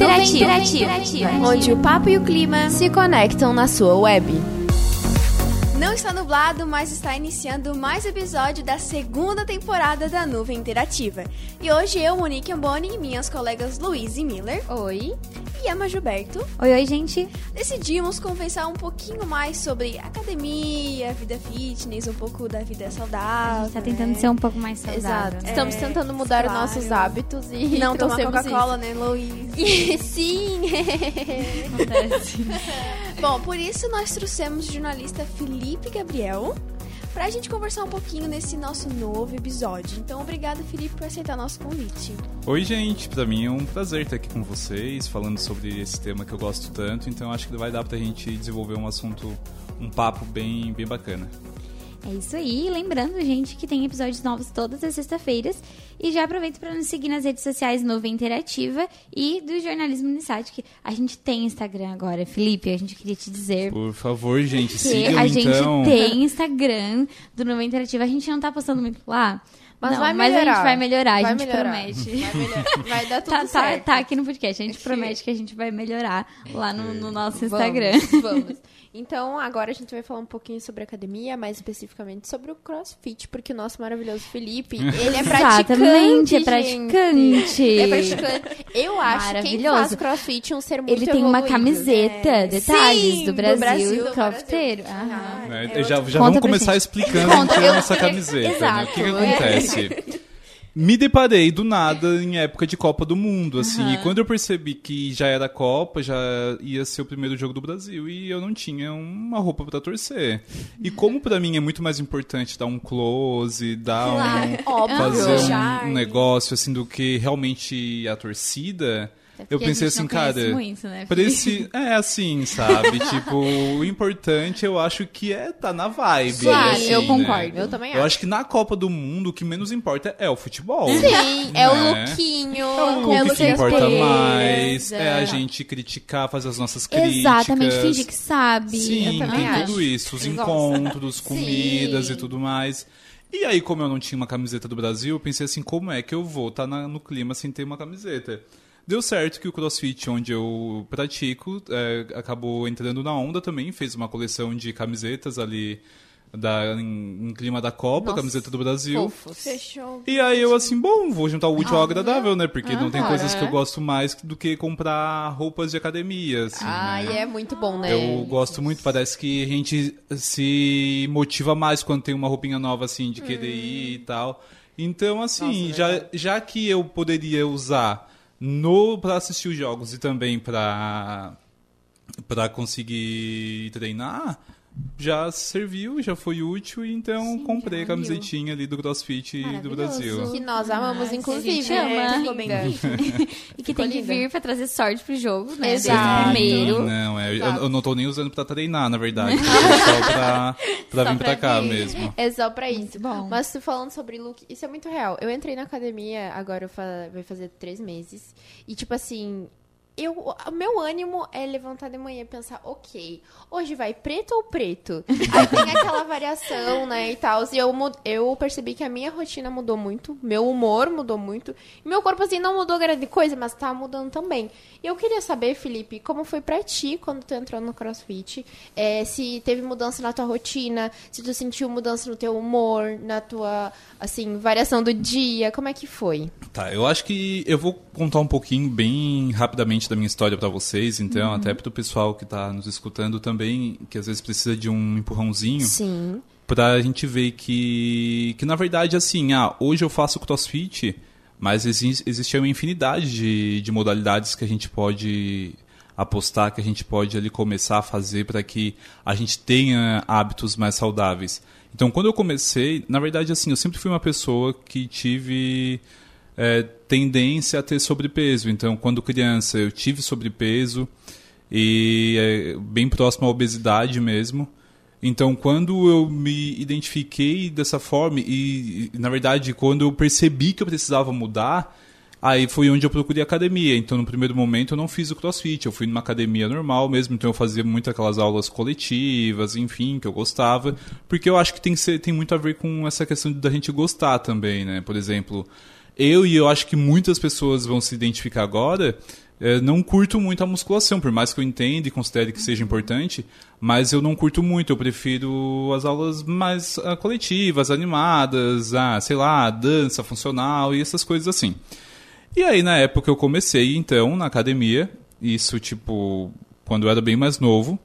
Nuvem Interativa. onde o papo e o clima Se conectam na sua web. não está nublado, mas está iniciando mais episódio da segunda temporada da Nuvem Interativa. E hoje eu, Monique Amboni, e minhas colegas Luiz e Miller Oi. E Emma Gilberto Oi, oi, gente. decidimos conversar um pouquinho mais sobre academia, vida fitness, um pouco da vida saudável. A gente tá tentando né? ser um pouco mais saudável. Exato. Estamos É, tentando mudar claro. os nossos hábitos e Não tomar Coca-Cola, né, Luiz? isso. Sim. Acontece. Bom, por isso nós trouxemos o jornalista Felipe Gabriel pra gente conversar um pouquinho nesse nosso novo episódio. Então, obrigado, Felipe, por aceitar nosso convite. Oi, gente. Pra mim é um prazer estar aqui com vocês, falando sobre esse tema que eu gosto tanto. Então acho que vai dar pra gente desenvolver um assunto, um papo bem, bem bacana. É isso aí. Lembrando, gente, que tem episódios novos todas as sextas-feiras. E já aproveito para nos seguir nas redes sociais Nuvem Interativa e do Jornalismo Unisat, que a gente tem Instagram agora. Felipe, a gente queria te dizer Por favor, gente, sigam a gente então. tem Instagram do Nuvem Interativa. A gente não tá postando muito lá. Mas não, vai mas a melhorar. gente vai melhorar, a Vai gente melhorar. promete. Vai, melhor- vai dar tudo Tá, tá, certo. tá aqui no podcast. A gente promete que a gente vai melhorar lá no, no nosso Vamos, Instagram. Vamos. Então, agora a gente vai falar um pouquinho sobre academia, mais especificamente sobre o CrossFit, porque o nosso maravilhoso Felipe, ele é praticante, Exatamente, é gente. praticante. É praticante. Eu acho quem Maravilhoso. faz CrossFit um ser muito Ele tem uma evoluído. camiseta, É. detalhes, Sim, do do Brasil, do crossfiteiro. Aham. Né? É já já vamos começar gente. explicando Conta, então eu- essa camiseta. né? O que, que acontece? Me deparei do nada em época de Copa do Mundo, assim, e quando eu percebi que já era Copa, já ia ser o primeiro jogo do Brasil e eu não tinha uma roupa pra torcer. E como pra mim é muito mais importante dar um close, dar um Óbvio. fazer um- um, negócio assim do que realmente a torcida, eu porque a pensei assim, cara, muito, né, é assim, sabe? tipo, o importante eu acho que é tá na vibe. Claro, assim, eu né? concordo. Eu também Eu acho. acho que na Copa do Mundo o que menos importa é o futebol. Sim, é o né? lookinho. O é que, o que importa certeza. mais é a gente criticar, fazer as nossas críticas. Exatamente, fingir que sabe. Sim, eu tem acho. tudo isso, os Eu gosto. encontros, comidas Sim. e tudo mais. E aí, como eu não tinha uma camiseta do Brasil, eu pensei assim, como é que eu vou estar no clima sem ter uma camiseta? Deu certo que o CrossFit, onde eu pratico, é, acabou entrando na onda também, fez uma coleção de camisetas ali da, em, em clima da Copa, Nossa, camiseta do Brasil. Fofos. Fechou. E aí eu assim, bom, vou juntar o útil ao agradável, né? Porque não tem Aham. coisas que eu gosto mais do que comprar roupas de academia, assim, Ai, né? é muito bom, né? Eu gosto muito, parece que a gente se motiva mais quando tem uma roupinha nova, assim, de querer ir e tal. Então, assim, Nossa, já, já que eu poderia usar no para assistir os jogos e também para para conseguir treinar, já serviu, já foi útil, e então Sim, comprei a camisetinha ali do CrossFit do Brasil. Que nós amamos, Ah, que a inclusive. gente ama. É, Ficou bem. E que tem que vir pra trazer sorte pro jogo, né? Desde Exato. o primeiro. Não, é, eu, eu não tô nem usando pra treinar, na verdade. É só pra, pra Só vir pra pra cá vir. mesmo. É só pra isso. Bom. Mas tu falando sobre look, isso é muito real. Eu entrei na academia, agora eu fa- vai fazer três meses. E tipo assim, eu, o meu ânimo é levantar de manhã e pensar, ok, hoje vai preto ou preto? Aí tem aquela variação, né, e tal. E eu, eu percebi que a minha rotina mudou muito, meu humor mudou muito. Meu corpo, assim, não mudou grande coisa, mas tá mudando também. E eu queria saber, Felipe, como foi pra ti quando tu entrou no CrossFit? É, se teve mudança na tua rotina, se tu sentiu mudança no teu humor, na tua, assim, variação do dia, como é que foi? Tá, eu acho que eu vou contar um pouquinho, bem rapidamente, da minha história pra vocês, então, até pro pessoal que tá nos escutando também, que às vezes precisa de um empurrãozinho. Sim. pra gente ver que, que na verdade, assim, ah, hoje eu faço crossfit, mas exi existe uma infinidade de, de modalidades que a gente pode apostar, que a gente pode ali começar a fazer para que a gente tenha hábitos mais saudáveis. Então, quando eu comecei, na verdade, assim, eu sempre fui uma pessoa que tive é, tendência a ter sobrepeso. Então, quando criança, eu tive sobrepeso e é, bem próximo à obesidade mesmo. Então, quando eu me identifiquei dessa forma e, na verdade, quando eu percebi que eu precisava mudar, aí foi onde eu procurei academia. Então, no primeiro momento, eu não fiz o crossfit, eu fui numa academia normal mesmo. Então, eu fazia muito aquelas aulas coletivas, enfim, que eu gostava. Porque eu acho que tem, que ser, tem muito a ver com essa questão da gente gostar também, né? Por exemplo, eu e eu acho que muitas pessoas vão se identificar agora, é, não curto muito a musculação, por mais que eu entenda e considere que seja importante, mas eu não curto muito, eu prefiro as aulas mais ah, coletivas, animadas, ah, sei lá, dança funcional e essas coisas assim. E aí, na época, eu comecei, então, na academia, isso, tipo, quando eu era bem mais novo.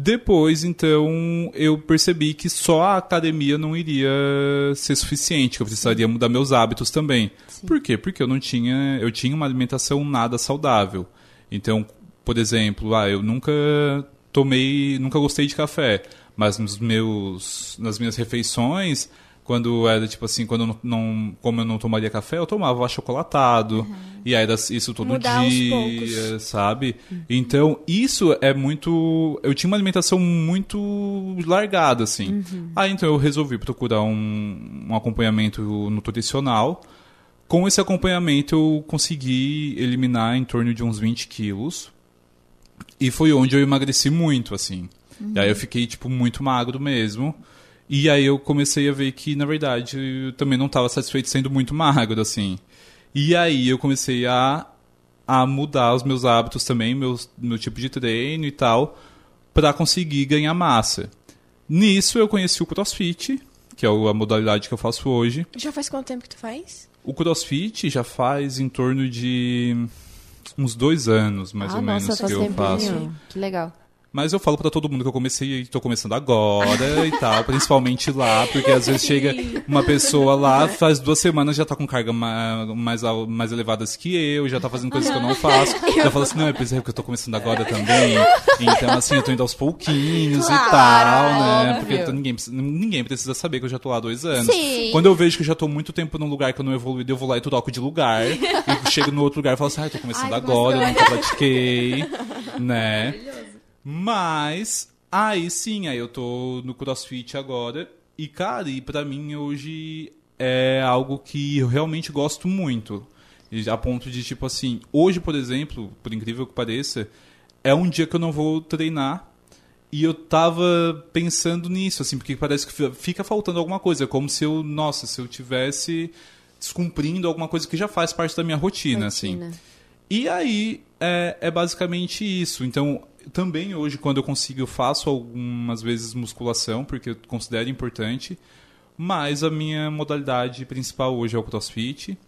Depois, então, eu percebi que só a academia não iria ser suficiente, que eu precisaria mudar meus hábitos também. Sim. Por quê? Porque eu não tinha, eu tinha uma alimentação nada saudável. Então, por exemplo, ah, eu nunca tomei, nunca gostei de café, mas nos meus, nas minhas refeições, quando era tipo assim, quando eu não, como eu não tomaria café, eu tomava achocolatado. E aí era isso todo Mudar dia, sabe? Então, isso é muito. Eu tinha uma alimentação muito largada, assim. Aí então eu resolvi procurar um, um acompanhamento nutricional. Com esse acompanhamento, eu consegui eliminar em torno de uns 20 quilos. E foi onde eu emagreci muito, assim. E aí eu fiquei, tipo, muito magro mesmo. E aí eu comecei a ver que, na verdade, eu também não estava satisfeito sendo muito magro, assim. E aí eu comecei a, a mudar os meus hábitos também, meus, meu tipo de treino e tal, para conseguir ganhar massa. Nisso eu conheci o CrossFit, que é a modalidade que eu faço hoje. Já faz quanto tempo que tu faz? O CrossFit já faz em torno de uns dois anos, mais ah, ou nossa, menos, faz que eu faço. Que legal. Mas eu falo pra todo mundo que eu comecei e tô começando agora e tal, principalmente lá, porque às vezes chega uma pessoa lá, faz duas semanas já tá com carga ma- mais, mais elevadas que eu, já tá fazendo coisas que eu não faço. Já fala assim, não, é por exemplo que eu tô começando agora também. Então, assim, eu tô indo aos pouquinhos e Claro, tal, né? óbvio. Porque ninguém, ninguém precisa saber que eu já tô lá há dois anos. Sim. Quando eu vejo que eu já tô muito tempo num lugar que eu não evoluí, eu vou lá e troco de lugar. e chego no outro lugar e falo assim, ah, eu tô começando Ai, agora, eu nunca pratiquei, né? Mas, aí sim, aí eu tô no CrossFit agora. E, cara, e pra mim hoje é algo que eu realmente gosto muito. A ponto de, tipo assim, hoje, por exemplo, por incrível que pareça, é um dia que eu não vou treinar. E eu tava pensando nisso, assim, porque parece que fi- fica faltando alguma coisa. É como se eu, nossa, se eu tivesse descumprindo alguma coisa que já faz parte da minha rotina, assim. E aí é, é basicamente isso. Então, também hoje, quando eu consigo, eu faço algumas vezes musculação, porque eu considero importante. Mas a minha modalidade principal hoje é o crossfit.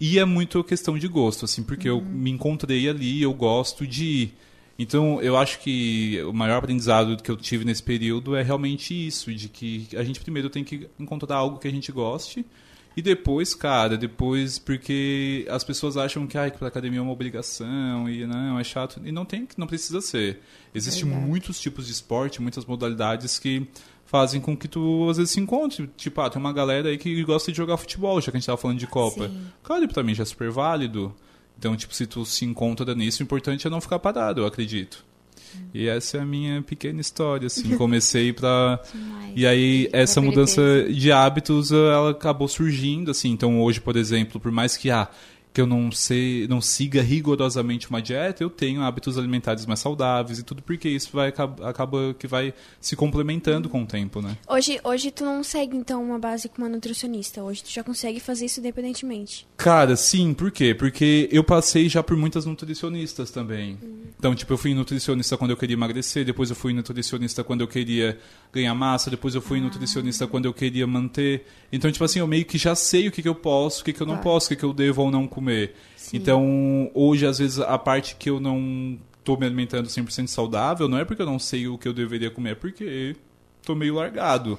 E é muito questão de gosto, assim, porque eu me encontrei ali, eu gosto de ir. Então, eu acho que o maior aprendizado que eu tive nesse período é realmente isso, de que a gente primeiro tem que encontrar algo que a gente goste, e depois, cara, depois, porque as pessoas acham que, ai, que pra academia é uma obrigação, e não, é chato, e não tem, não precisa ser. Existem Verdade. muitos tipos de esporte, muitas modalidades que fazem com que tu, às vezes, se encontre. Tipo, ah, tem uma galera aí que gosta de jogar futebol, já que a gente tava falando de Copa. Sim. Cara, pra mim já é super válido. Então, tipo, se tu se encontra nisso, o importante é não ficar parado, eu acredito. E essa é a minha pequena história, assim. Comecei pra... Demais. E aí, essa mudança de hábitos, ela acabou surgindo, assim. Então, hoje, por exemplo, por mais que, ah, que eu não sei, não siga rigorosamente uma dieta, eu tenho hábitos alimentares mais saudáveis e tudo, porque isso vai acaba, que vai se complementando com o tempo, né? Hoje, hoje tu não segue, então, uma base com uma nutricionista. Hoje tu já consegue fazer isso independentemente. Cara, sim, por quê? Porque eu passei já por muitas nutricionistas também. Então, tipo, eu fui nutricionista quando eu queria emagrecer, depois eu fui nutricionista quando eu queria ganhar massa, depois eu fui nutricionista quando eu queria manter. Então, tipo assim, eu meio que já sei o que, que eu posso, o que, que eu não Claro. posso, o que, que eu devo ou não comer. Sim. Então, hoje, às vezes, a parte que eu não tô me alimentando 100% saudável, não é porque eu não sei o que eu deveria comer, é porque tô meio largado,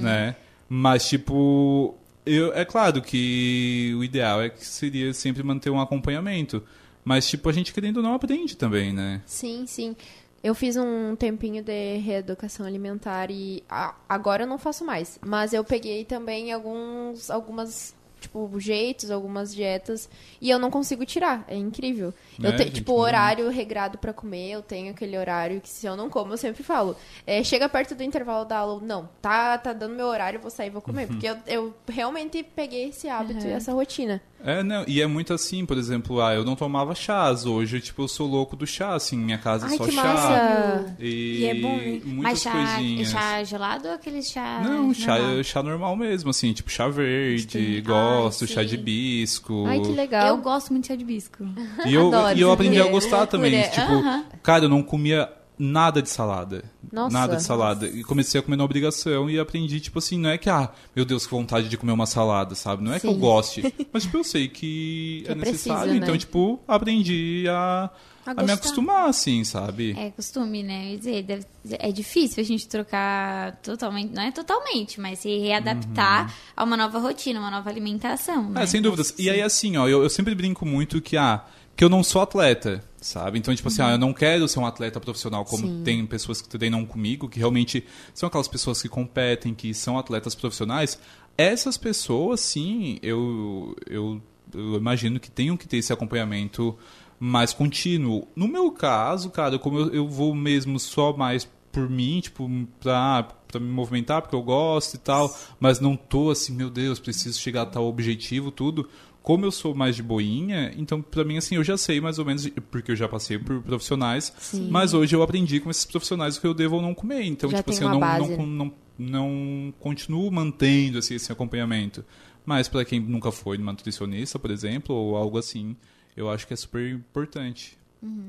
né? Mas, tipo, eu, é claro que o ideal é que seria sempre manter um acompanhamento. Mas, tipo, a gente querendo ou não aprende também, né? Sim, sim. Eu fiz um tempinho de reeducação alimentar e a- agora eu não faço mais. Mas eu peguei também alguns, algumas, tipo, jeitos, algumas dietas e eu não consigo tirar. É incrível. É, eu tenho, gente, tipo, não- horário regrado pra comer, eu tenho aquele horário que se eu não como, eu sempre falo. é, chega perto do intervalo da aula, não, tá, tá dando meu horário, eu vou sair e vou comer. Porque eu, eu realmente peguei esse hábito e essa rotina. É, não, e é muito assim, por exemplo, ah, eu não tomava chás, hoje, tipo, eu sou louco do chá, assim, minha casa é Ai, só que chá. massa! E, E é bom, né? Mas muitas chá, coisinhas. chá gelado ou aquele chá. Não, chá, normal? chá normal mesmo, assim, tipo chá verde, Sim. gosto, Ai, chá de bisco. Ai, que legal. Eu gosto muito de chá de bisco. E eu, Adoro e eu aprendi a gostar também. Mulher, Tipo, aham. cara, eu não comia nada de salada. Nossa. nada de salada. E comecei a comer na obrigação e aprendi, tipo assim, não é que, ah, meu Deus, que vontade de comer uma salada, sabe? Não é que eu Sim. goste. Mas, tipo, eu sei que, Que é é preciso, necessário. né? Então, tipo, aprendi a, A a, me acostumar, assim, sabe? É costume, né? Eu ia dizer, deve- é difícil a gente trocar totalmente, não é totalmente, mas se readaptar a uma nova rotina, uma nova alimentação. né? É, sem dúvidas. E aí, assim, ó, eu, eu sempre brinco muito que, ah, que eu não sou atleta, sabe? Então, tipo assim, ah, eu não quero ser um atleta profissional como Sim. tem pessoas que treinam comigo, que realmente são aquelas pessoas que competem, que são atletas profissionais. Essas pessoas, sim, eu, eu, eu imagino que tenham que ter esse acompanhamento mais contínuo. No meu caso, cara, como eu, eu vou mesmo só mais por mim, tipo, pra, pra me movimentar, porque eu gosto e tal, mas não tô assim, meu Deus, preciso chegar a tal objetivo, tudo. Como eu sou mais de boinha, então pra mim, assim, eu já sei mais ou menos, porque eu já passei por profissionais, Sim. mas hoje eu aprendi com esses profissionais o que eu devo ou não comer. Então, Já tipo assim, eu não, base. não, não, não continuo mantendo assim, esse acompanhamento. Mas para quem nunca foi numa nutricionista, por exemplo, ou algo assim, eu acho que é super importante.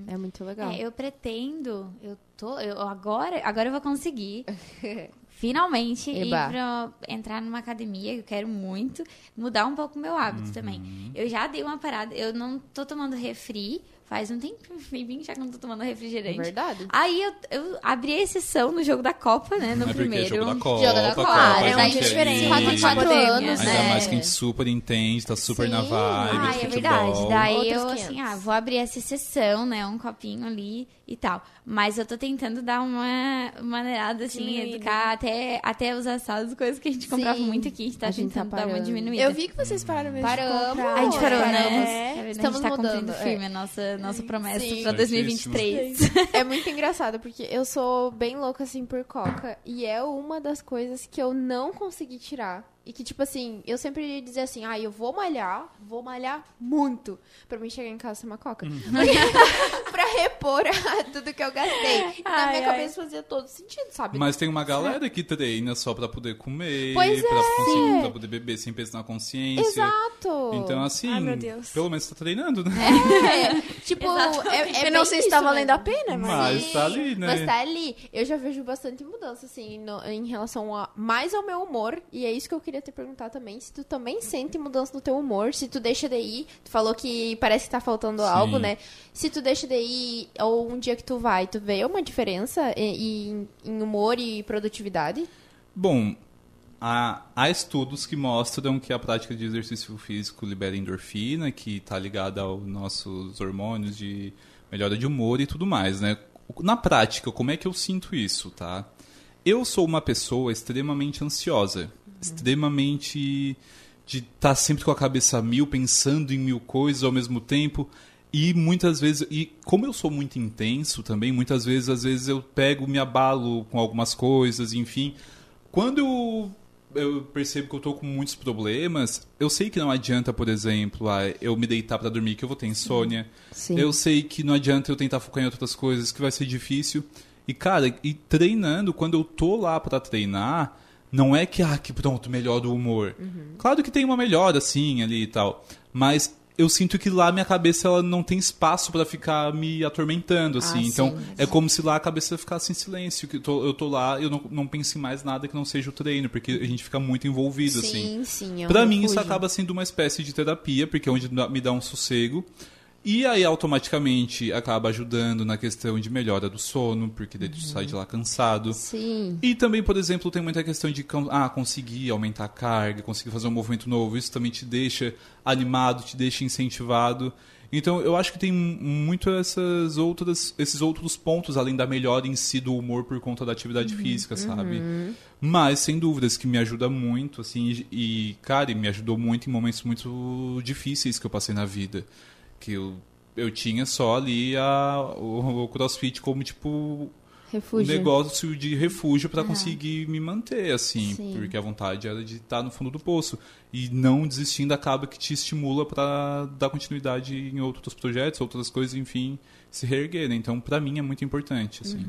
É muito legal. É, eu pretendo, eu tô, eu agora, agora eu vou conseguir finalmente ir Eba. pra entrar numa academia, eu quero muito mudar um pouco o meu hábito também. Eu já dei uma parada, eu não tô tomando refri, faz um tempinho já que eu não tô tomando É refrigerante. verdade. Aí eu, eu abri a exceção no jogo da Copa, né, no é porque primeiro. é jogo da Copa, Jogo da Copa, Copa, é uma gente diferença. Quatro em anos, Ainda né? mais que a gente super entende, tá super Sim. na vibe Ah, é futebol. verdade. Daí Outros eu, 500. assim, ah, vou abrir essa exceção, né? Um copinho ali e tal. Mas eu tô tentando dar uma maneirada, assim, Diminuída. educar até, até os assados, coisas que a gente comprava Sim. muito aqui. A gente tá A gente tá tentando dar uma diminuída. Eu vi que vocês pararam mesmo Paramos. A gente parou, né? É. É, Estamos a gente tá mudando, cumprindo é. firme a nossa, nossa promessa Sim. pra 2023. É muito engraçado, porque eu sou bem louca, assim, por coca. E é uma das coisas que eu não consegui tirar. E que, tipo assim, eu sempre dizia assim, ah, eu vou malhar, vou malhar muito. Pra mim chegar em casa ser uma coca. pra repor tudo que eu gastei. E na Ai, minha ai. cabeça fazia todo sentido, sabe? Mas tem uma galera que treina só pra poder comer, Pois pra, é. conseguir, pra poder beber sem peso na consciência. Exato! Então, assim, Ai, meu Deus. pelo menos tá treinando, né? É, tipo, é, é eu não bem sei se tá valendo mesmo. a pena, mas... Mas tá ali, né? Mas tá ali. Eu já vejo bastante mudança, assim, no- em relação a mais ao meu humor. E é isso que eu queria te perguntar também. Se tu também sente mudança no teu humor, se tu deixa de ir. Tu falou que parece que tá faltando Sim. algo, né? Se tu deixa de ir, ou um dia que tu vai, tu vê uma diferença em, em- humor e produtividade? Bom, há, há estudos que mostram que a prática de exercício físico libera endorfina, que está ligada aos nossos hormônios de melhora de humor e tudo mais, né? Na prática, como é que eu sinto isso, tá? Eu sou uma pessoa extremamente ansiosa, extremamente de estar sempre com a cabeça mil, pensando em mil coisas ao mesmo tempo. E muitas vezes, e como eu sou muito intenso também, muitas vezes, às vezes eu pego, me abalo com algumas coisas, enfim. Quando eu, eu percebo que eu tô com muitos problemas, eu sei que não adianta, por exemplo, ah, eu me deitar para dormir, que eu vou ter insônia. Sim. Eu sei que não adianta eu tentar focar em outras coisas, que vai ser difícil. E, cara, e treinando, quando eu tô lá para treinar, não é que, ah, que pronto, melhora o humor. Claro que tem uma melhora, assim, ali e tal. Mas eu sinto que lá minha cabeça ela não tem espaço para ficar me atormentando, assim. Ah, então, sim. é como se lá a cabeça ficasse em silêncio. Que eu, tô, eu tô lá, eu não, não penso em mais nada que não seja o treino, porque a gente fica muito envolvido, assim. Sim, sim. é um Pra mim isso acaba sendo uma espécie de terapia, porque é onde me dá um sossego. E aí automaticamente acaba ajudando na questão de melhora do sono, porque daí tu sai de lá cansado. Sim. E também, por exemplo, tem muita questão de ah, conseguir aumentar a carga, conseguir fazer um movimento novo. Isso também te deixa animado, te deixa incentivado. Então, eu acho que tem muito essas outras, esses outros pontos, além da melhora em si do humor por conta da atividade física, sabe? Mas, sem dúvidas, que me ajuda muito, assim, e, cara, me ajudou muito em momentos muito difíceis que eu passei na vida. Que eu, eu tinha só ali a, o, o crossfit como, tipo, Refúgio. um negócio de refúgio para conseguir me manter, assim, Sim. porque a vontade era de estar no fundo do poço. E não desistindo acaba que te estimula para dar continuidade em outros projetos, outras coisas, enfim, se reerguer, né? Então, para mim é muito importante, assim.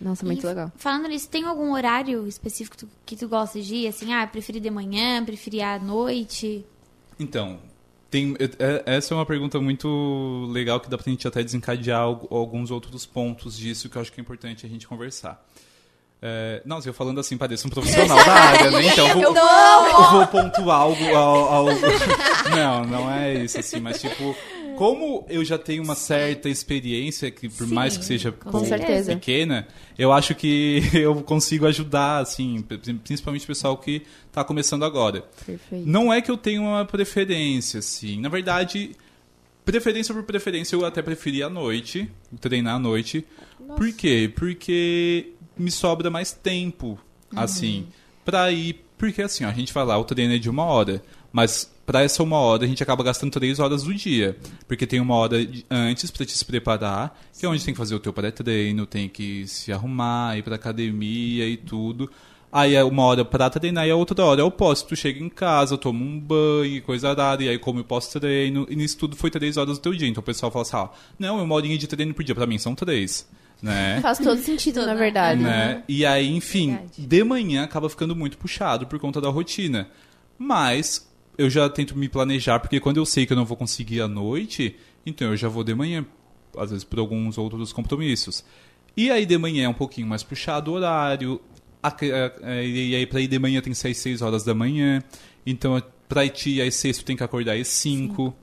Nossa, muito E legal. Falando nisso, tem algum horário específico que tu- que tu gosta de ir? Assim, ah, preferi de manhã, preferi à noite? Então, tem, é- essa é uma pergunta muito legal que dá pra gente até desencadear al- alguns outros pontos disso que eu acho que é importante a gente conversar. É, não, eu falando assim, parece um profissional da área, né? Então, eu vou, eu vou pontuar algo, al- algo. Não, não é isso, assim, mas tipo, como eu já tenho uma certa experiência, que por Sim, mais que seja com pouco certeza. pequena, eu acho que eu consigo ajudar, assim, principalmente o pessoal que tá começando agora. Perfeito. Não é que eu tenho uma preferência, assim. Na verdade, preferência por preferência, eu até preferi à noite, treinar à noite. Por quê? Porque me sobra mais tempo, assim, pra ir. Porque assim, ó, a gente vai lá, o treino é de uma hora. Mas pra essa uma hora a gente acaba gastando três horas do dia. Porque tem uma hora antes pra te se preparar, que é onde tem que fazer o teu pré-treino, tem que se arrumar, ir pra academia e tudo. Aí é uma hora pra treinar e a outra hora é o pós. Tu chega em casa, toma um banho, coisa rara, e aí come o pós-treino. E nisso tudo foi três horas do teu dia. Então o pessoal fala assim, ah, não, é uma horinha de treino por dia. Pra mim são três, né? Faz todo sentido, na verdade. né? E aí, enfim, Verdade. de manhã acaba ficando muito puxado por conta da rotina. Mas eu já tento me planejar, porque quando eu sei que eu não vou conseguir à noite, então eu já vou de manhã, às vezes por alguns outros compromissos. E aí de manhã é um pouquinho mais puxado o horário. E aí pra ir de manhã tem que sair 6 horas da manhã. Então pra ir às 6 tu tem que acordar às 5.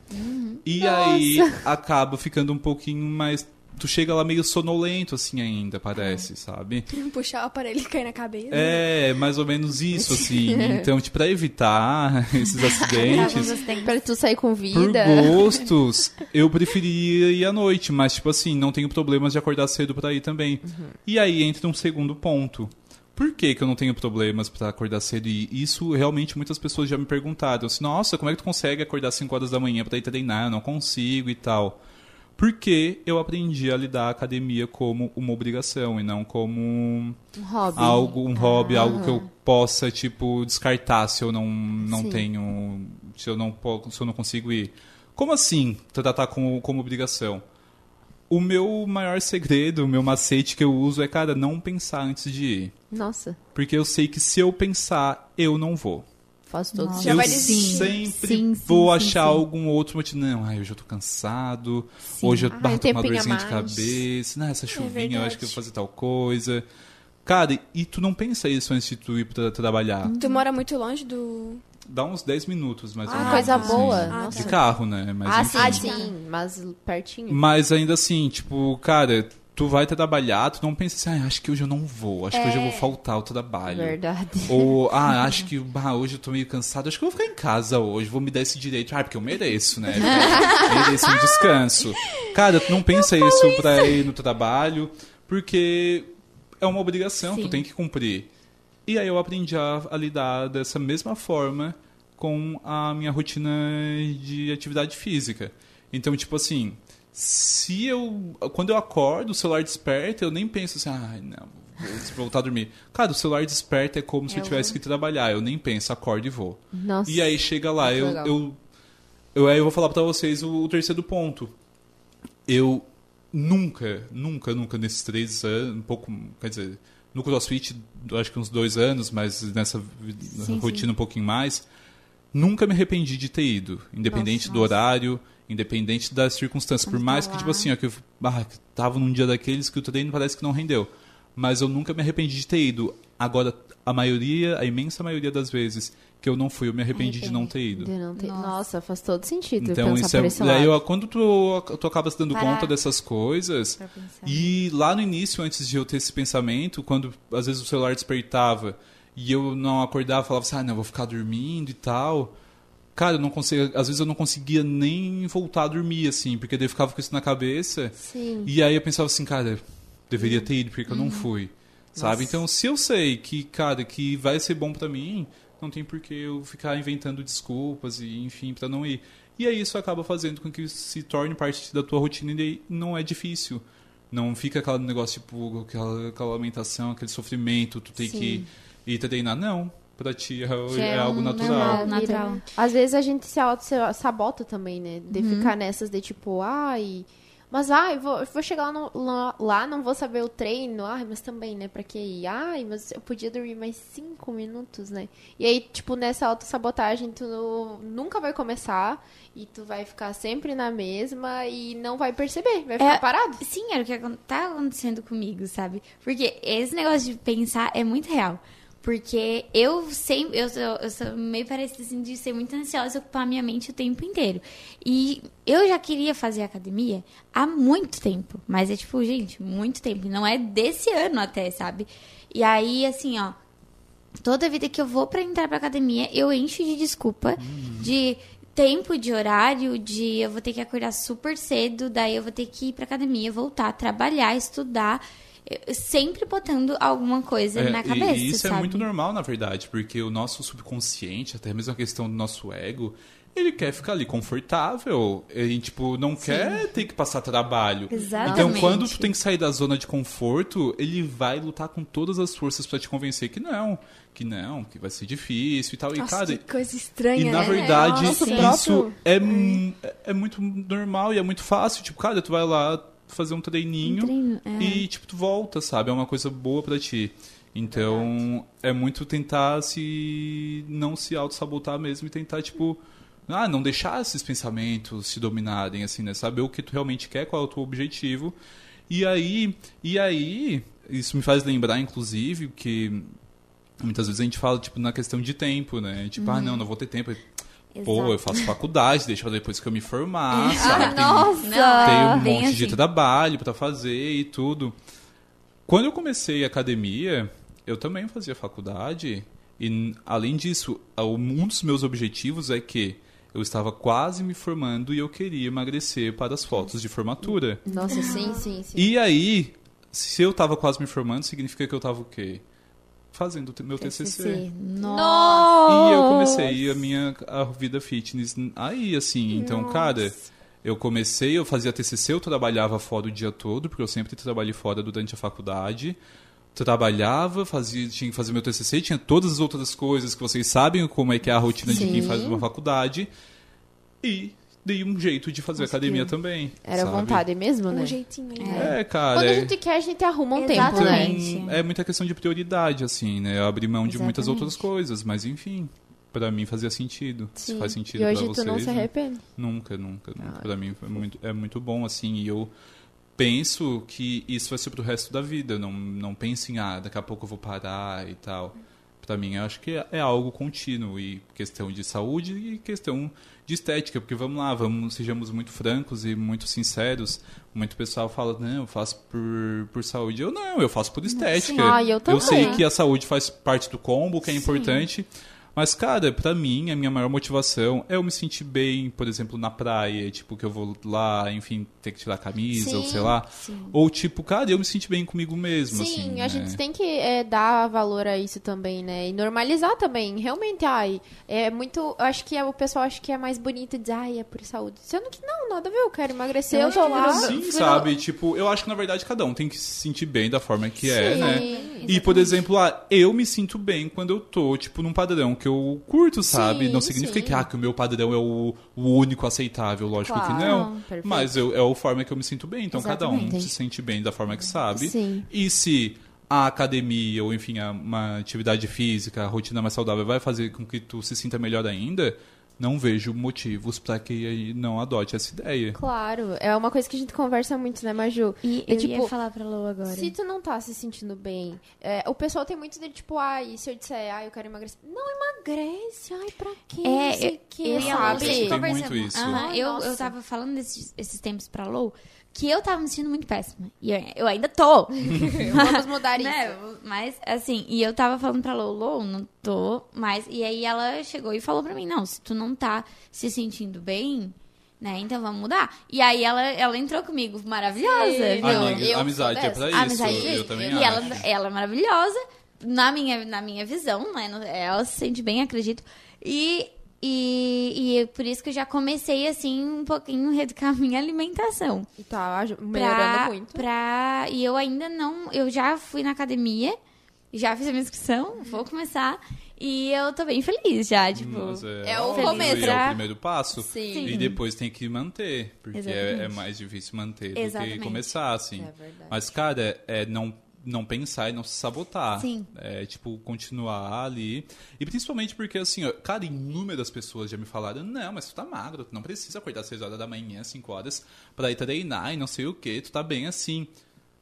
E aí acaba ficando um pouquinho mais. Tu chega lá meio sonolento assim ainda, parece, sabe? Puxar o aparelho e cair na cabeça. É, mais ou menos isso, assim. Então, tipo, pra evitar esses acidentes, Pra tu sair com por vida. gostos, eu preferia ir à noite, mas, tipo assim, não tenho problemas de acordar cedo pra ir também. E aí entra um segundo ponto. Por que, que eu não tenho problemas pra acordar cedo? E isso realmente muitas pessoas já me perguntaram. Assim, Nossa, como é que tu consegue acordar 5 horas da manhã pra ir treinar? Eu não consigo e tal. Porque eu aprendi a lidar a academia como uma obrigação e não como Um hobby. algo, um hobby, algo que eu possa, tipo, descartar se eu não, não Sim. tenho. Se eu não, se eu não consigo ir. Como assim tratar como, como obrigação? O meu maior segredo, o meu macete que eu uso é, cara, não pensar antes de ir. Nossa, Porque eu sei que se eu pensar, eu não vou. Faz todo Nossa. Já eu desistir. sempre Sim, sim, vou sim, achar sim. algum outro motivo. Não, ai, hoje eu tô cansado. Sim. Hoje eu Ai, um bato uma dorzinha de cabeça. Não, essa chuvinha, eu acho que eu vou fazer tal coisa. Cara, e tu não pensa isso antes de tu ir pra trabalhar? Tu mora muito longe do. Dá uns 10 minutos, mais ou Ah, menos. coisa assim. boa. Ah. De carro, né? Mas, Ah, enfim. sim, sim, mas pertinho. Mas ainda assim, tipo, cara, tu vai trabalhar, tu não pensa assim, ah, acho que hoje eu não vou, acho que hoje eu vou faltar ao trabalho. Verdade. Ou, ah, acho que ah, hoje eu tô meio cansado, acho que eu vou ficar em casa hoje, vou me dar esse direito. Ah, porque eu mereço, né? mereço um descanso. Cara, tu não pensa isso pra ir no trabalho, porque é uma obrigação, tu Sim. tem que cumprir. E aí eu aprendi a, a lidar dessa mesma forma com a minha rotina de atividade física. Então, tipo assim, se eu. Quando eu acordo, o celular desperta, eu nem penso assim, ai, não, vou voltar a dormir. Cara, o celular desperta é como se eu tivesse que trabalhar. Eu nem penso, acordo e vou. Nossa. E aí chega lá, eu, legal. eu, eu, aí eu vou falar pra vocês o, o terceiro ponto. Eu nunca, nunca, nunca nesses três anos, um pouco, quer dizer, no CrossFit, acho que uns dois anos, mas nessa Sim, rotina um pouquinho mais, nunca me arrependi de ter ido, independente Nossa, do nossa. horário, independente das circunstâncias. Por Quando mais tá que, lá. tipo assim, ó, que eu ah, que tava num dia daqueles que o treino parece que não rendeu. Mas eu nunca me arrependi de ter ido. Agora, a maioria, a imensa maioria das vezes que eu não fui, eu me arrependi de não ter ido. De não ter- Nossa. Nossa. faz todo sentido Então, isso é. por esse lado. eu, quando tu, tu acaba se dando Parar. conta dessas coisas. E lá no início, antes de eu ter esse pensamento, quando às vezes o celular despertava e eu não acordava, falava assim, ah, não, vou ficar dormindo e tal. Cara, eu não conseguia, às vezes eu não conseguia nem voltar a dormir, assim, porque daí eu ficava com isso na cabeça. Sim. E aí eu pensava assim, cara, deveria ter ido, porque eu não fui. Sabe? Então, se eu sei que, cara, que vai ser bom pra mim, não tem por que eu ficar inventando desculpas e, enfim, pra não ir. E aí isso acaba fazendo com que se torne parte da tua rotina e daí não é difícil. Não fica aquele negócio, tipo, aquela, aquela lamentação, aquele sofrimento, tu tem Sim. que ir treinar. Não, pra ti é, é é algo um natural. normal. natural. Às vezes a gente se auto-sabota também, né? De Uhum. ficar nessas de tipo, ai. Mas, ai, vou, vou chegar lá, no- lá, não vou saber o treino. Ai, mas também, né? Pra que ir? Ai, mas eu podia dormir mais cinco minutos, né? E aí, tipo, nessa autossabotagem, tu nunca vai começar. E tu vai ficar sempre na mesma e não vai perceber. Vai ficar É, parado. Sim, era o que tá acontecendo comigo, sabe? Porque esse negócio de pensar é muito real. Porque eu sempre, eu sou, eu sou meio parecida assim de ser muito ansiosa e ocupar minha mente o tempo inteiro. E eu já queria fazer academia há muito tempo. Mas é tipo, gente, muito tempo. Não é desse ano até, sabe? E aí, assim, ó, toda vida que eu vou pra entrar pra academia, eu encho de desculpa de tempo de horário, de eu vou ter que acordar super cedo, daí eu vou ter que ir pra academia, voltar, trabalhar, estudar, sempre botando alguma coisa É, na e- cabeça, e isso sabe? é muito normal, na verdade, porque o nosso subconsciente, até mesmo a questão do nosso ego, ele quer ficar ali confortável. Ele, tipo, não quer ter que passar trabalho. Exatamente. Então, quando tu tem que sair da zona de conforto, ele vai lutar com todas as forças pra te convencer que não. Que não, que vai ser difícil e tal. e, Nossa, cara, que coisa estranha, e na né? verdade, Nossa, Sim. isso próprio- é, mu- é muito normal e é muito fácil. Tipo, cara, tu vai lá fazer um treininho treino, é. e, tipo, tu volta, sabe? É uma coisa boa pra ti. Então, é muito tentar se... não se auto-sabotar mesmo e tentar, tipo... Ah, não deixar esses pensamentos se dominarem, assim, né? Saber o que tu realmente quer, qual é o teu objetivo. E aí, e aí, isso me faz lembrar, inclusive, que muitas vezes a gente fala, tipo, na questão de tempo, né? Tipo, ah, não, não vou ter tempo. Pô, eu faço faculdade, deixa pra depois que eu me formar, sabe? Tem- Nossa! tem um monte de assim. trabalho pra fazer e tudo. Quando eu comecei a academia, eu também fazia faculdade. E, além disso, um dos meus objetivos é que eu estava quase me formando e eu queria emagrecer para as fotos de formatura. Nossa, sim, sim, sim. E aí, se eu estava quase me formando, significa que eu estava o quê? Fazendo o meu TCC. Nossa. E eu comecei a minha a vida fitness aí, assim. Então, cara, eu comecei, eu fazia TCC, eu trabalhava fora o dia todo, porque eu sempre trabalhei fora durante a faculdade. Trabalhava, fazia, tinha que fazer meu TCC, tinha todas as outras coisas que vocês sabem como é que é a rotina de quem Sim. faz uma faculdade. E dei um jeito de fazer academia também. Era sabe? vontade mesmo, né? Um jeitinho né? É, cara. Quando a é- gente quer, a gente arruma um tempo, Exatamente. né? então, é muita questão de prioridade, assim, né? Eu abri mão de muitas Exatamente. outras coisas, mas enfim, pra mim fazia sentido. Se faz sentido E hoje tu não vocês, se né? arrepende. Nunca, nunca, nunca. Ah. Pra mim é muito, é muito bom, assim, e eu penso que isso vai ser pro resto da vida. Não, não pense em, ah, daqui a pouco eu vou parar e tal. Pra mim, eu acho que é, é algo contínuo, e questão de saúde e questão de estética, porque vamos lá, vamos, sejamos muito francos e muito sinceros. Muito pessoal fala, não, eu faço por, por saúde. Eu não, eu faço por estética. Ah, eu também. sei que a saúde faz parte do combo, que é importante. Mas, cara, pra mim, a minha maior motivação é eu me sentir bem, por exemplo, na praia, tipo, que eu vou lá, enfim, ter que tirar a camisa, ou Sim, sei lá. sim. Ou, tipo, cara, eu me sentir bem comigo mesmo, Sim, assim. a né? gente tem que é, dar valor a isso também, né? E normalizar também. Realmente, ai, é muito. Eu acho que é- o pessoal acha que é mais bonito dizer, ai, é por saúde. Sendo que não, nada a ver, eu quero emagrecer, Eu eu tô que lá. Sim, sabe? Tipo, eu acho que na verdade cada um tem que se sentir bem da forma que é, Sim, né? E, por exemplo, ah, eu me sinto bem quando eu tô, tipo, num padrão que eu curto, sabe? Sim, não significa sim. que, ah, que o meu padrão é o, o único aceitável, lógico Claro, que não. perfeito. Mas eu, é a forma que eu me sinto bem. Então, cada um Exatamente. se sente bem da forma que sabe. Sim. E se a academia, ou enfim, uma atividade física, a rotina mais saudável vai fazer com que tu se sinta melhor ainda, não vejo motivos pra que aí não adote essa ideia. Claro, é uma coisa que a gente conversa muito, né, Maju? E É eu tipo, ia falar pra Lou agora. Se tu não tá se sentindo bem, é, o pessoal tem muito de tipo, ai, se eu disser, ai, eu quero emagrecer. Não emagrece, ai, pra quê? É, eu- o quê, eu sabe? Tem muito isso. Aham, eu, nossa. eu tava falando desses esses tempos pra Lou que eu tava me sentindo muito péssima. E eu, eu ainda tô. Vamos mudar isso. né? Mas, assim, e eu tava falando pra Lou, não tô mais. E aí ela chegou e falou pra mim: não, se tu não tá se sentindo bem. Né, então vamos mudar. E aí ela, ela entrou comigo, maravilhosa, Sim. viu? Amiga, eu amizade é dessa. pra isso. amizade eu, disso. também E acho. ela, ela é maravilhosa, na minha, na minha visão, né? Ela se sente bem, acredito. E, E, e por isso que eu já comecei, assim, um pouquinho a reeducar a minha alimentação. E tá melhorando Pra- muito. Pra, e eu ainda não. Eu já fui na academia, já fiz a minha inscrição, vou começar. E eu tô bem feliz já, tipo. Mas É o óbvio, começo, e É né? o primeiro passo. Sim. E depois tem que manter, porque é, é mais difícil manter do Exatamente. que começar, assim. É verdade. Mas, cara, é não, não pensar e não se sabotar. Sim. É, tipo, continuar ali. E principalmente porque, assim, ó, cara, inúmeras pessoas já me falaram, não, mas tu tá magro, tu não precisa acordar às 6 horas da manhã, 5 horas, pra ir treinar e não sei o que, tu tá bem assim.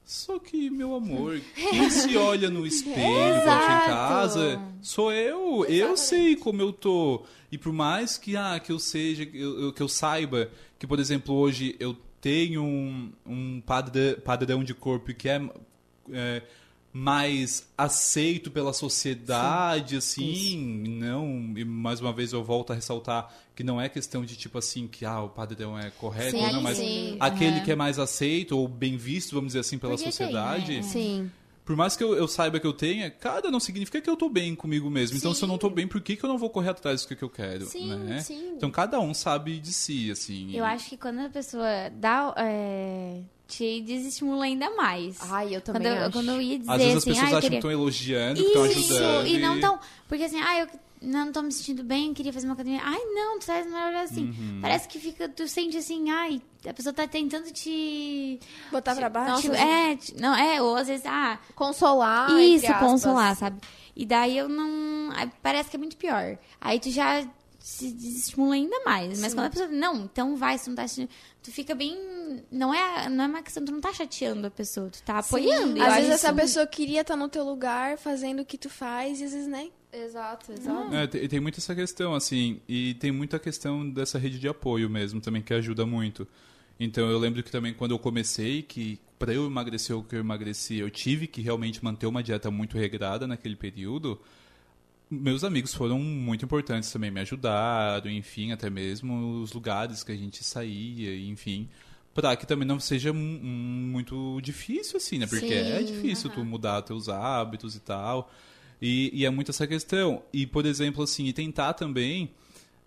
Só que, meu amor, quem se olha no espelho em casa sou eu. Eu sei como eu tô. E por mais que, ah, que eu seja, que eu, que eu saiba que, por exemplo, hoje eu tenho um, um padrão, padrão de corpo que é, é, mais aceito pela sociedade, assim, não, e mais uma vez eu volto a ressaltar que não é questão de tipo assim, que ah, o padrão é correto Sim, não, mas sim. aquele Aham. que é mais aceito ou bem visto, vamos dizer assim, pela Porque tem, sociedade, né? Sim. por mais que eu, eu saiba que eu tenha, cara, não significa que eu tô bem comigo mesmo. Então, se eu não tô bem, por que, que eu não vou correr atrás do que, que eu quero? Sim, né? sim. Então, cada um sabe de si, assim. Eu acho que quando a pessoa dá. É, te desestimula ainda mais. Ai, eu também quando, eu, acho. quando eu ia dizer Às vezes as assim, pessoas ah, eu acham queria... que estão elogiando, que estão Isso, ajudando. e não tão. Porque assim, ah, eu não tô me sentindo bem, queria fazer uma academia. Ai, não, tu faz melhor assim. Uhum. Parece que fica, tu sente assim, ai, a pessoa tá tentando te. Botar pra baixo. Tipo, é, te- não, é, ou às vezes, ah, Consolar. isso, consolar, sabe? E daí eu não. Parece que é muito pior. Aí tu já se desestimula ainda mais. Mas quando a pessoa. Não, então vai, se não tá. se- Tu fica bem. Não é, não é uma questão, tu não tá chateando a pessoa, tu tá apoiando. Eu Às vezes essa isso- pessoa queria estar no teu lugar, fazendo o que tu faz, e às vezes, né? Exato, exato. É, tem, tem muito essa questão, assim, e tem muita questão dessa rede de apoio mesmo também, que ajuda muito. Então, eu lembro que também quando eu comecei, que para eu emagrecer o que eu emagreci, eu tive que realmente manter uma dieta muito regrada naquele período. Meus amigos foram muito importantes também, me ajudaram, enfim, até mesmo os lugares que a gente saía, enfim, para que também não seja muito difícil, assim, né? Porque é Sim, difícil tu mudar teus hábitos e tal. E, e é muito essa questão. E, por exemplo, assim, e tentar também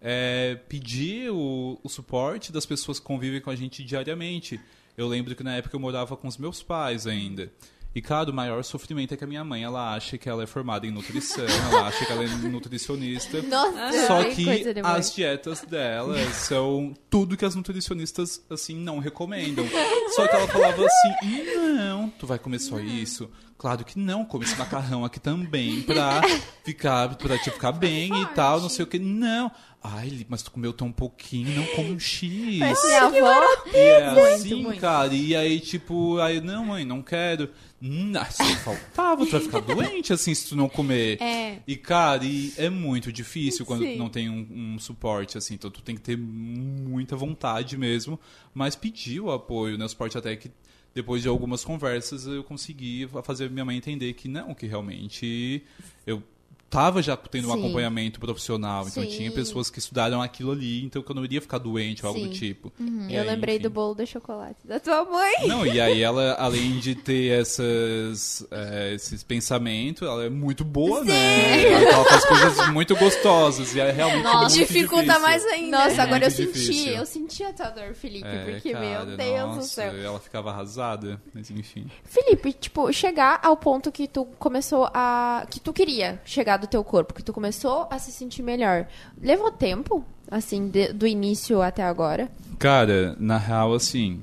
é, pedir o, o suporte das pessoas que convivem com a gente diariamente. Eu lembro que na época eu morava com os meus pais ainda. E, cara, o maior sofrimento é que a minha mãe, ela acha que ela é formada em nutrição, ela acha que ela é nutricionista. Nossa, Só ai, que as dietas dela são tudo que as nutricionistas, assim, não recomendam. Só que ela falava assim, não, tu vai comer só isso? Claro que não, come esse macarrão aqui também pra ficar, pra te ficar bem e tal, não sei o que. Não. Ai, mas tu comeu tão pouquinho, não come um X. Minha avó. E é assim, muito. cara. E aí, tipo, aí, não, mãe, não quero. Hum, ah, só faltava, tu vai ficar doente assim se tu não comer. É. E, cara, e é muito difícil quando Sim. tu não tem um, um suporte, assim. Então tu tem que ter muita vontade mesmo. Mas pedir o apoio, né? O suporte até que depois de algumas conversas eu consegui fazer minha mãe entender que não, que realmente eu tava já tendo um Sim. acompanhamento profissional. Então Sim. tinha pessoas que estudaram aquilo ali, então que eu não iria ficar doente ou algo do tipo. E Eu aí, lembrei enfim. do bolo de chocolate da tua mãe. Não, e aí ela, além de ter essas, é, esses pensamentos, ela é muito boa, né? Ela, ela faz coisas muito gostosas e é realmente muito Dificulta difícil. mais ainda. Nossa, É agora eu muito senti, difícil. eu senti a tua dor, Felipe, É, porque, cara, meu Deus nossa, do céu. Ela ficava arrasada, mas enfim. Felipe, tipo, chegar ao ponto que tu começou a. que tu queria chegar do teu corpo, que tu começou a se sentir melhor. Levou tempo, assim, de- do início até agora? Cara, na real, assim.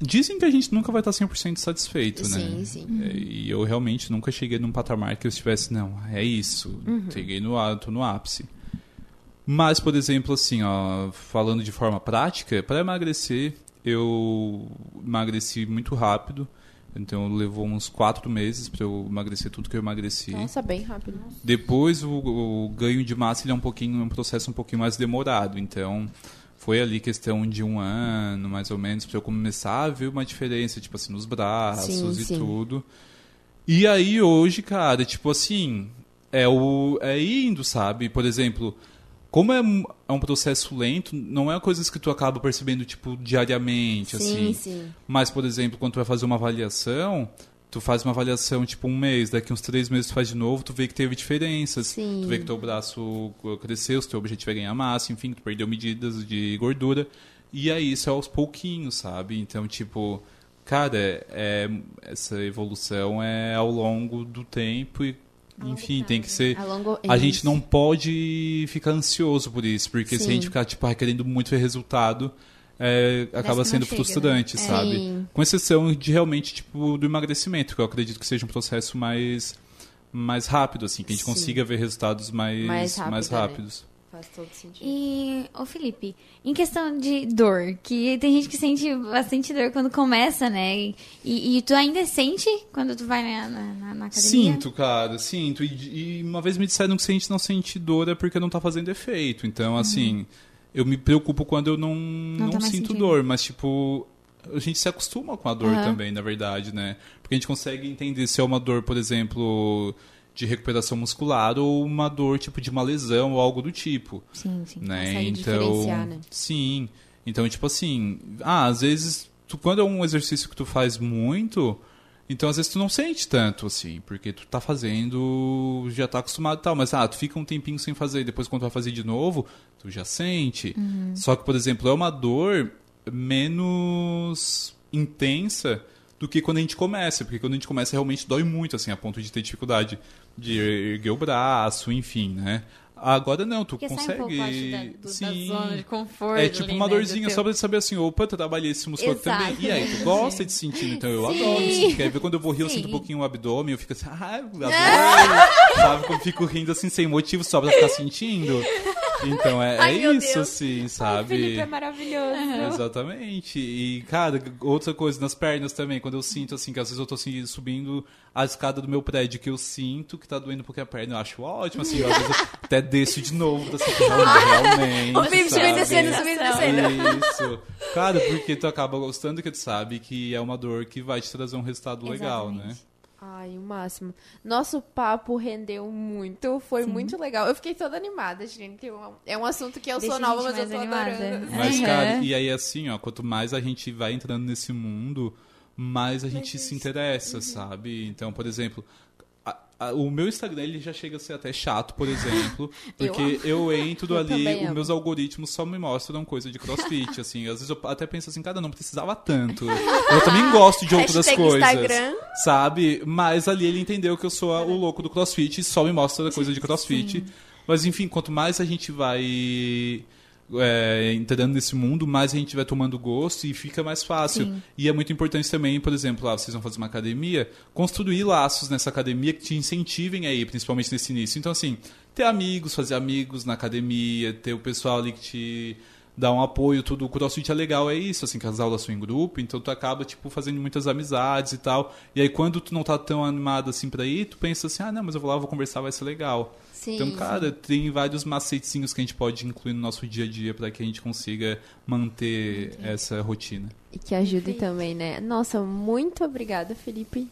Dizem que a gente nunca vai estar 100% satisfeito, né? Sim, sim. É, E eu realmente nunca cheguei num patamar que eu estivesse, não, é isso. Uhum. Cheguei no, tô no ápice. Mas, por exemplo, assim, ó, falando de forma prática, para emagrecer, eu emagreci muito rápido. Então levou uns quatro meses para eu emagrecer tudo que eu emagreci. Nossa, bem rápido. Depois o, o ganho de massa ele é um pouquinho um processo um pouquinho mais demorado. Então foi ali questão de um ano, mais ou menos, para eu começar a ver uma diferença, tipo assim, nos braços Sim, e sim. tudo. E aí hoje, cara, tipo assim, é o é indo, sabe? Por exemplo, como é um, é um processo lento, não é coisas que tu acaba percebendo tipo diariamente, Sim, assim. sim. Mas, por exemplo, quando tu vai fazer uma avaliação, tu faz uma avaliação tipo um mês, daqui uns três meses tu faz de novo, tu vê que teve diferenças. Sim. Tu vê que teu braço cresceu, se teu objetivo é ganhar massa, enfim, tu perdeu medidas de gordura. E aí isso é aos pouquinhos, sabe? Então, tipo, cara, é, essa evolução é ao longo do tempo e enfim, tem que ser. A, longo... a gente não pode ficar ansioso por isso, porque se a gente Sim. ficar tipo, querendo muito ver resultado, é, acaba sendo chega, frustrante, né? É. sabe? Sim. Com exceção de realmente tipo do emagrecimento, que eu acredito que seja um processo mais mais rápido, assim, que a gente Sim. consiga ver resultados mais Mais mais, rápido, né? Faz todo sentido. E, ô Felipe, em questão de dor, que tem gente que sente bastante dor quando começa, né? E, e, e tu ainda sente quando tu vai na, na, na- academia? Sinto, cara, sinto. E, e uma vez me disseram que se a gente não sente dor é porque não tá fazendo efeito. Então, assim, eu me preocupo quando eu não, não, tá mais sinto sentindo. dor, mas, tipo, a gente se acostuma com a dor Aham. também, na verdade, né? Porque a gente consegue entender se é uma dor, por exemplo, de recuperação muscular ou uma dor, tipo, de uma lesão ou algo do tipo Sim, sim. né? Então, diferenciar, né? sim. Então, tipo assim, ah, às vezes, tu, quando é um exercício que tu faz muito, então às vezes tu não sente tanto, assim, porque tu tá fazendo, já tá acostumado e tal, mas ah, tu fica um tempinho sem fazer, depois quando tu vai fazer de novo, tu já sente. Só que, por exemplo, é uma dor menos intensa do que quando a gente começa, porque quando a gente começa realmente dói muito, assim, a ponto de ter dificuldade de erguer o braço, enfim, né? Agora não, tu Porque sai consegue. um pouco, da, do- da Sim. zona de conforto. É tipo ali, uma né, do dorzinha teu- só pra saber assim, opa, tu trabalhei esse músculo Exato. também. E aí, tu gosta de sentir, então eu Sim. adoro sentir. Quer ver quando eu vou rir, eu Sim. sinto um pouquinho o abdômen, eu fico assim, ah, eu adoro. Sabe? Quando eu fico rindo assim, sem motivo, só pra ficar sentindo. Então é, Ai, é isso, Deus. assim, sabe? Felipe é maravilhoso. Exatamente. E, cara, outra coisa, nas pernas também, quando eu sinto, assim, que às vezes eu tô assim, subindo a escada do meu prédio, que eu sinto que tá doendo pouquinho a perna, eu acho ótimo, assim, eu, às vezes eu até desço de novo, pra sentir realmente. O Felipe subindo descendo, subindo descendo. Isso. Cara, porque tu acaba gostando que tu sabe que é uma dor que vai te trazer um resultado legal, né? Ai, o máximo. Nosso papo rendeu muito, foi muito legal. Eu fiquei toda animada, gente. É um assunto que eu Deixa sou nova, mas eu mais tô animada. adorando. Mas, Uhum. cara, e aí assim, ó, quanto mais a gente vai entrando nesse mundo, mais a gente se interessa, Uhum. sabe? Então, por exemplo, o meu Instagram ele já chega a ser até chato, por exemplo, porque eu, entro Eu ali, os meus algoritmos só me mostram coisa de crossfit, assim. Às vezes eu até penso assim, cara, não precisava tanto. Eu também gosto de outras Hashtag coisas. Instagram. Sabe? Mas ali ele entendeu que eu sou o louco do crossfit e só me mostra coisa de crossfit. Mas enfim, quanto mais a gente vai é, entrando nesse mundo, mais a gente vai tomando gosto e fica mais fácil. Sim. E é muito importante também, por exemplo, ah, vocês vão fazer uma academia, construir laços nessa academia que te incentivem aí, principalmente nesse início. Então, assim, ter amigos, fazer amigos na academia, ter o pessoal ali que te dá um apoio, tudo. O CrossFit é legal, é isso, assim, que as aulas são em grupo, então tu acaba, tipo, fazendo muitas amizades e tal. E aí, quando tu não tá tão animado assim pra ir, tu pensa assim, ah, não, mas eu vou lá, vou conversar, vai ser legal. Sim. Então, cara, tem vários macetezinhos que a gente pode incluir no nosso dia a dia para que a gente consiga manter essa rotina. E que ajude também, né? Nossa, muito obrigada, Felipe.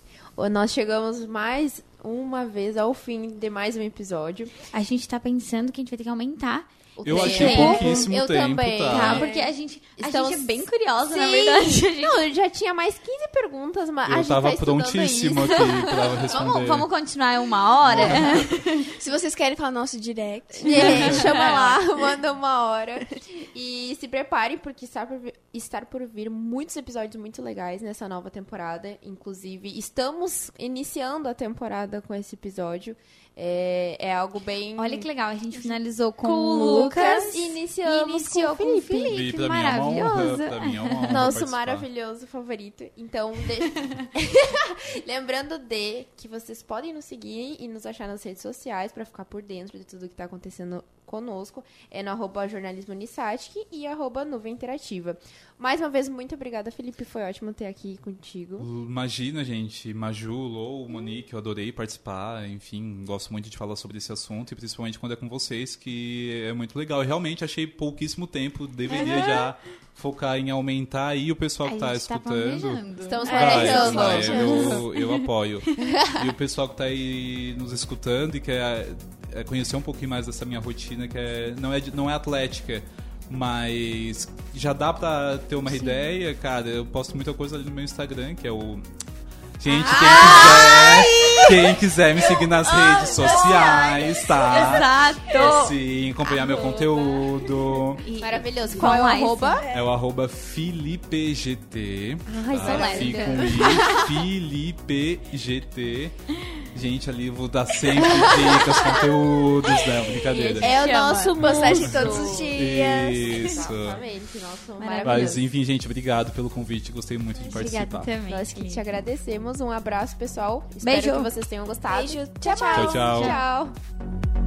Nós chegamos mais uma vez ao fim de mais um episódio. A gente tá pensando que a gente vai ter que aumentar O Eu tempo. achei pouquíssimo Eu tempo, também. tá? Tá, porque a gente, a Estamos- gente é bem curiosa, na Sim. verdade. A gente- Não, eu já tinha mais 15 perguntas, mas a Eu gente tava tá estudando prontíssimo isso. aqui pra responder. Vamos, vamos continuar uma hora? Se vocês querem falar no nosso direct. É, chama lá, manda uma hora. E se preparem, porque está por, vir, estar por vir muitos episódios muito legais nessa nova temporada. Inclusive, estamos iniciando a temporada com esse episódio. É, é algo bem. Olha que legal, a gente finalizou com, com o Lucas e iniciamos iniciou com com o o Felipe. Felipe. E pra mim é honra, maravilhoso. é honra Nosso participar. maravilhoso favorito. Então, de- lembrando de que vocês podem nos seguir e nos achar nas redes sociais para ficar por dentro de tudo que está acontecendo conosco. É no arroba jornalismo Unisatic e arroba nuvem interativa. Mais uma vez, muito obrigada, Felipe. Foi ótimo ter aqui contigo. Imagina, gente, Maju, Lou, Monique, eu adorei participar, enfim, gosto muito de falar sobre esse assunto e principalmente quando é com vocês, que é muito legal. Eu realmente achei pouquíssimo tempo, deveria já focar em aumentar aí o pessoal que A tá tá escutando. planejando. Estamos Vai, planejando. vai, eu, eu apoio. E o pessoal que tá aí nos escutando e quer é, conhecer um pouquinho mais dessa minha rotina, que é, não, é, não é atlética, mas já dá pra ter uma ideia, cara. Eu posto muita coisa ali no meu Instagram, que é o Gente, quem quiser, quem quiser me seguir nas redes sociais, tá? Exato! Sim, acompanhar meu conteúdo. Maravilhoso. Qual é o arroba? É o arroba FilipeGT. Ai, tá? Celeste. Fica com I, FilipeGT. Gente, ali vou dar sempre dicas, conteúdos, né? Brincadeira. É o nosso Postagem todos os dias. Isso. Exatamente, nosso Maravilhoso. Mas enfim, gente, obrigado pelo convite. Gostei muito de Obrigada participar. também. Nós que te agradecemos. Um abraço, pessoal. Espero Beijo. que vocês tenham gostado. Beijo. Tchau, tchau. Tchau, tchau. Tchau.